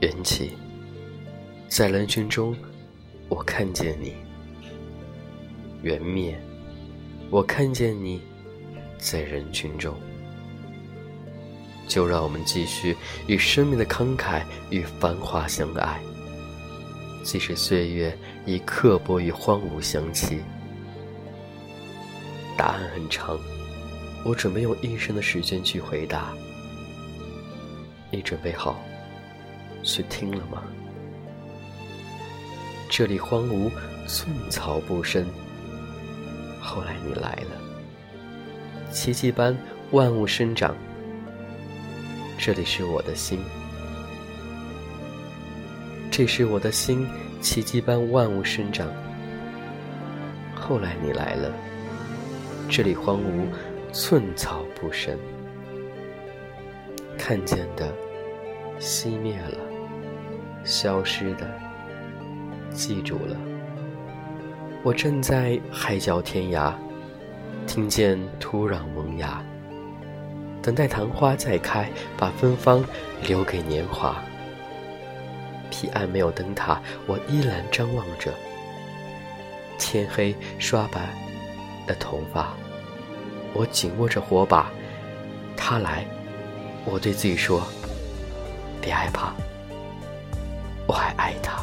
缘起，在人群中，我看见你；缘灭，我看见你，在人群中。就让我们继续与生命的慷慨与繁华相爱，即使岁月以刻薄与荒芜相欺。答案很长，我准备用一生的时间去回答。你准备好去听了吗？这里荒芜，寸草不生。后来你来了，奇迹般万物生长。这里是我的心，这是我的心，奇迹般万物生长。后来你来了，这里荒芜，寸草不生。看见的熄灭了，消失的记住了。我站在海角天涯，听见土壤萌芽。等待昙花再开，把芬芳留给年华。彼岸没有灯塔，我依然张望着。天黑刷白的头发，我紧握着火把。他来，我对自己说：别害怕，我还爱他。